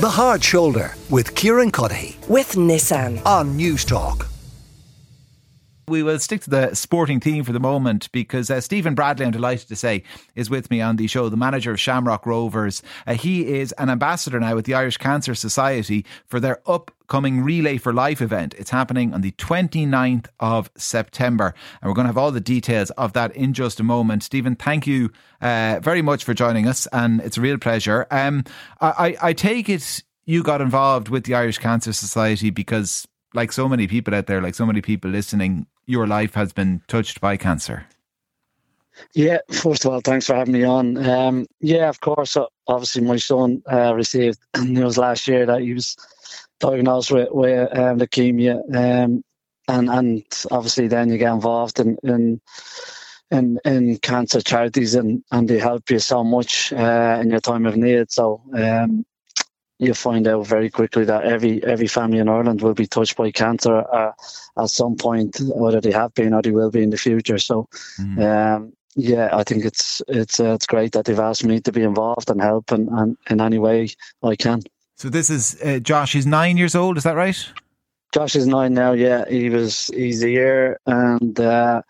The Hard Shoulder with Kieran Cuddihy with Nissan. on Newstalk. We will stick to the sporting theme for the moment because uh, Stephen Bradley, I'm delighted to say, is with me on the show, the manager of Shamrock Rovers. Uh, he is an ambassador now with the Irish Cancer Society for their upcoming Relay for Life event. It's happening on the 29th of September, and we're going to have all the details of that in just a moment. Stephen, thank you uh, very much for joining us, and it's a real pleasure. Um, I, I take it you got involved with the Irish Cancer Society because like so many people out there, like so many people listening, your life has been touched by cancer. Yeah, first of all, thanks for having me on. Um, yeah, of course. uh, Obviously, my son uh, received news last year that he was diagnosed with, with um, leukemia, um, and and obviously then you get involved in in in, in cancer charities, and and they help you so much uh, in your time of need. So. Um, you find out very quickly that every every family in Ireland will be touched by cancer uh, at some point, whether they have been or they will be in the future. So, um, yeah, I think it's it's uh, it's great that they've asked me to be involved and help and in any way I can. So this is uh, Josh. He's nine years old. Is that right? Josh is nine now. Yeah, he was he's a year and uh,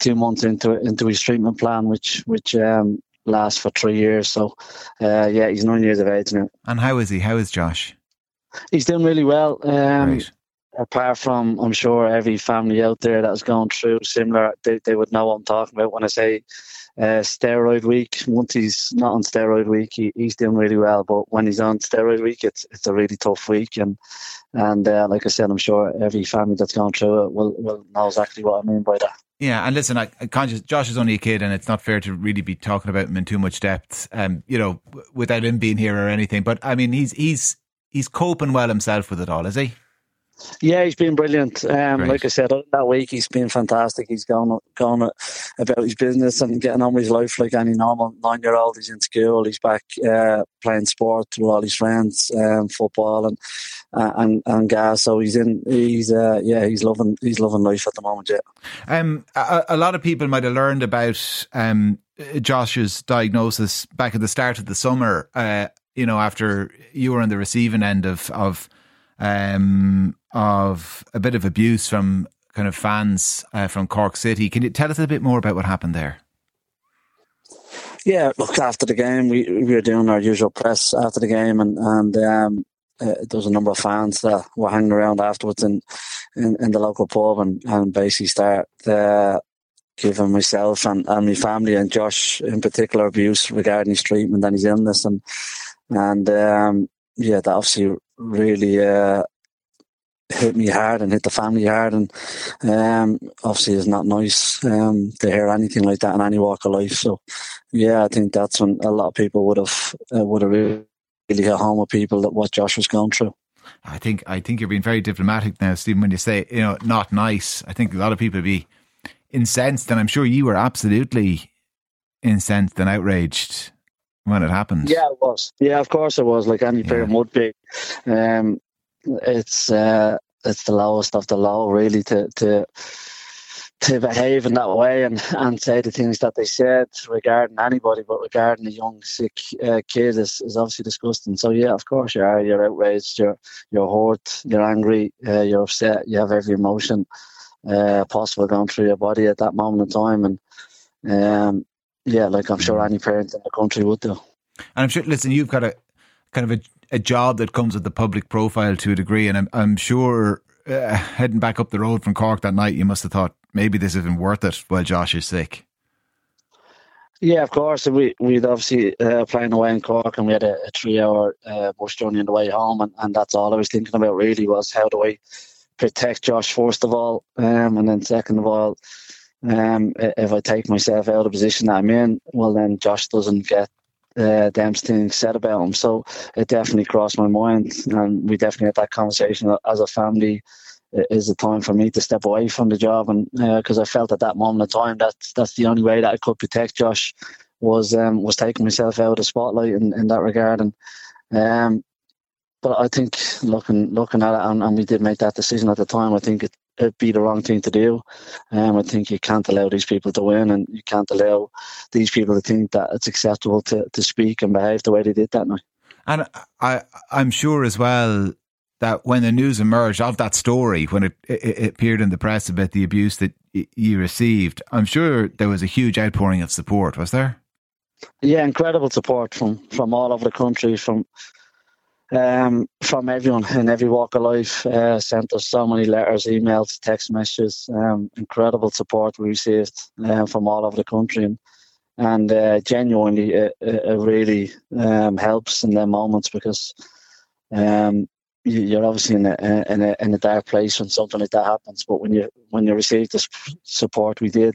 two months into into his treatment plan, which which um, lasts for three years. So, uh, yeah, he's nine years of age now. And how is he? How is Josh? He's doing really well. Um, Right. apart from I'm sure every family out there that's gone through similar, they, they would know what I'm talking about when I say uh, steroid week. Once he's not on steroid week, he, he's doing really well. But when he's on steroid week, it's it's a really tough week. And and uh, like I said, I'm sure every family that's gone through it will will know exactly what I mean by that. Yeah, and listen, I, I conscious Josh is only a kid, and it's not fair to really be talking about him in too much depth. Um, you know, w- without him being here or anything. But I mean, he's he's he's coping well himself with it all, is he? Yeah, he's been brilliant. Um, like I said, that week he's been fantastic. He's gone gone about his business and getting on with his life like any normal nine year old. He's in school. He's back uh, playing sport with all his friends, um, football and uh, and and gas. So he's in. He's uh, yeah, he's loving he's loving life at the moment. Yeah. Um, a, a lot of people might have learned about um, Josh's diagnosis back at the start of the summer. Uh, you know, after you were on the receiving end of of um, of a bit of abuse from kind of fans uh, from Cork City. Can you tell us a bit more about what happened there? Yeah, look, after the game, we, we were doing our usual press after the game, and and um, uh, there was a number of fans that were hanging around afterwards in in, in the local pub, and, and basically start uh, giving myself and, and my family and Josh in particular abuse regarding his treatment and his illness, and and um, yeah, that obviously really uh, hit me hard and hit the family hard, and um, obviously it's not nice um, to hear anything like that in any walk of life. So yeah, I think that's when a lot of people would have uh, would have really hit home with people that what Josh was going through. I think I think you're being very diplomatic now, Stephen. When you say you know not nice, I think a lot of people would be incensed, and I'm sure you were absolutely incensed and outraged when it happened. Yeah, it was. Yeah, of course it was. Like any Yeah. parent would be. Um, it's uh, it's the lowest of the low, really, to to to behave in that way and, and say the things that they said regarding anybody, but regarding a young sick uh, kid is, is obviously disgusting. So yeah, of course you are. You're outraged. You're you're hurt. You're angry. Uh, you're upset. You have every emotion uh, possible going through your body at that moment in time, and um, yeah, like I'm sure any parent in the country would do. And I'm sure, listen, you've got a kind of a, a job that comes with the public profile to a degree, and I'm, I'm sure uh, heading back up the road from Cork that night, you must have thought maybe this isn't worth it while Josh is sick. Yeah, of course. We we'd obviously uh, playing away in Cork, and we had a, a three-hour uh, bus journey on the way home, and, and that's all I was thinking about. Really, was how do I protect Josh first of all, um, and then second of all, um, if I take myself out of the position that I'm in, well, then Josh doesn't get uh, them things said about him. So it definitely crossed my mind, and we definitely had that conversation as a family. It is the time for me to step away from the job, and because I felt at that moment in time that that's the only way that I could protect Josh was um, was taking myself out of the spotlight in, in that regard, and um, but I think looking looking at it, and, and we did make that decision at the time. I think it, it'd be the wrong thing to do. Um, I think you can't allow these people to win, and you can't allow these people to think that it's acceptable to, to speak and behave the way they did that night. And I, I'm sure as well that when the news emerged of that story, when it, it, it appeared in the press about the abuse that y- you received, I'm sure there was a huge outpouring of support. Was there? Yeah, incredible support from from all over the country, from um, from everyone in every walk of life. Uh, sent us so many letters, emails, text messages. Um, incredible support we received uh, from all over the country, and, and uh, genuinely, it, it really um, helps in their moments because um, you're obviously in a, in a in a dark place when something like that happens. But when you when you receive the support we did,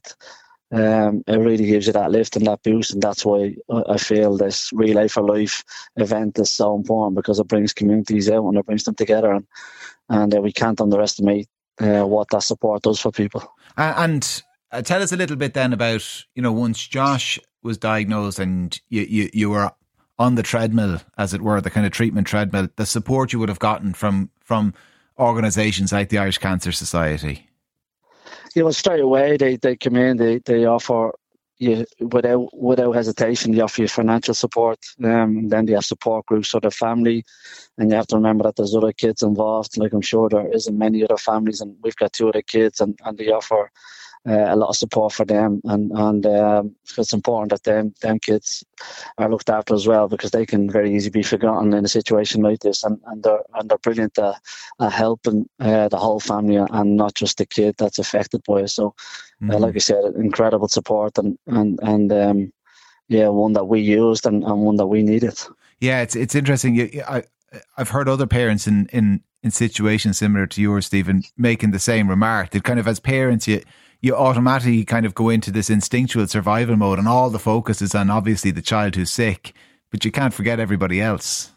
um, it really gives you that lift and that boost, and that's why I feel this Relay for Life event is so important because it brings communities out and it brings them together, and and uh, we can't underestimate uh, what that support does for people. And uh, tell us a little bit then about you know once Josh was diagnosed and you you, you were on the treadmill, as it were, the kind of treatment treadmill, the support you would have gotten from from organisations like the Irish Cancer Society? You know, straight away they, they come in, they, they offer you without without hesitation, they offer you financial support. Um, then they have support groups for the family, and you have to remember that there's other kids involved. Like I'm sure there isn't many other families, and we've got two other kids, and, and they offer a lot of support for them, and and um, it's important that them them kids are looked after as well because they can very easily be forgotten in a situation like this, and, and they're and they're brilliant at, at helping uh, the whole family and not just the kid that's affected by it. So, uh, like I said, incredible support and and and um, yeah, one that we used and, and one that we needed. Yeah, it's it's interesting. I I've heard other parents in in in situations similar to yours, Stephen, making the same remark. That kind of as parents, you you automatically kind of go into this instinctual survival mode, and all the focus is on obviously the child who's sick, but you can't forget everybody else.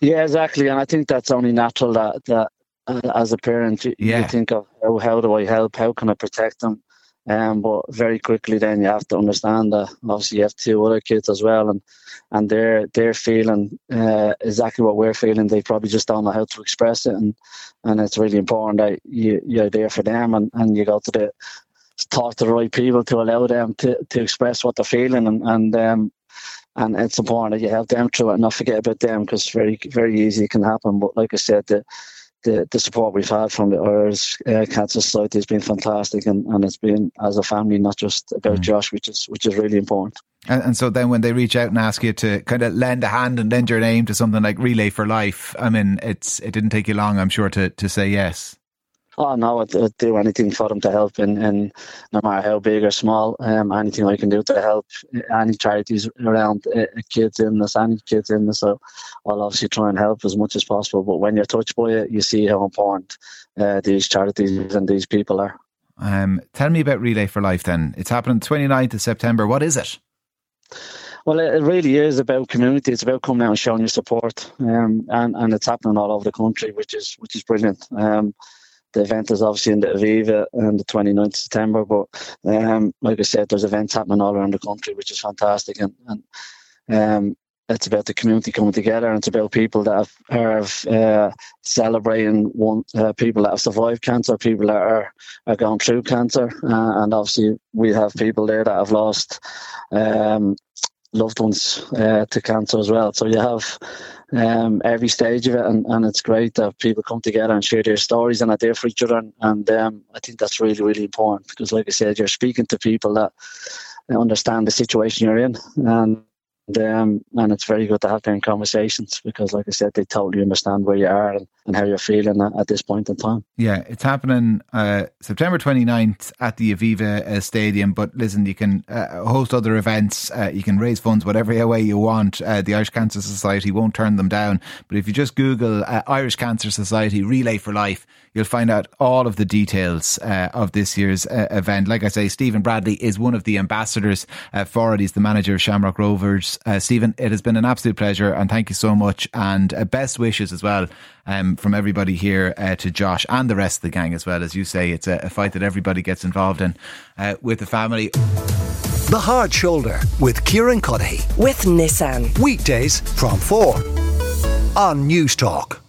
Yeah, exactly, and I think that's only natural that that uh, as a parent you, yeah. you think of oh, how do I help, how can I protect them, um, but very quickly then you have to understand that obviously you have two other kids as well, and and they're they're feeling uh, exactly what we're feeling. They probably just don't know how to express it, and and it's really important that you you're there for them, and, and you go to the talk to the right people to allow them to, to express what they're feeling, and and um, and it's important that you help them through it and not forget about them because very very easy it can happen. But like I said, the the, the support we've had from the Irish uh, Cancer Society has been fantastic, and, and it's been as a family, not just about mm. Josh, which is which is really important. And, and, so then, when they reach out and ask you to kind of lend a hand and lend your name to something like Relay for Life, I mean, it's it didn't take you long, I'm sure, to to say yes. Oh no, I'd, I'd, do anything for them to help, and, and no matter how big or small, um, anything I can do to help any charities around uh, kids in this, any kids in this, so I'll obviously try and help as much as possible. But when you're touched by it, you see how important uh, these charities and these people are. Um, tell me about Relay for Life then. It's happening 29th of September. What is it? Well, it really is about community. It's about coming out and showing your support, um, and and it's happening all over the country, which is which is brilliant. Um, the event is obviously in the Aviva on the 29th of September, but um, like I said, there's events happening all around the country, which is fantastic, and, and um, it's about the community coming together, and it's about people that have, are uh, celebrating one uh, people that have survived cancer, people that are are going through cancer, uh, and obviously we have people there that have lost um, loved ones uh, to cancer as well. So you have um, every stage of it, and, and it's great that people come together and share their stories and are there for each other. And, and um, I think that's really, really important because, like I said, you're speaking to people that understand the situation you're in, and um, and it's very good to have them conversations because, like I said, they totally understand where you are and, and how you're feeling at, at, this point in time. Yeah, it's happening uh, September 29th at the Aviva uh, Stadium. But listen, you can uh, host other events, uh, you can raise funds whatever way you want. Uh, the Irish Cancer Society won't turn them down. But if you just Google uh, Irish Cancer Society Relay for Life, you'll find out all of the details of this year's event. Like I say, Stephen Bradley is one of the ambassadors for it. He's the manager of Shamrock Rovers uh, Stephen, it has been an absolute pleasure and thank you so much. And uh, best wishes as well um, from everybody here uh, to Josh and the rest of the gang as well. As you say, it's a, a fight that everybody gets involved in uh, with the family. The Hard Shoulder with Kieran Cuddihy. With Nissan. Weekdays from 4 on Newstalk.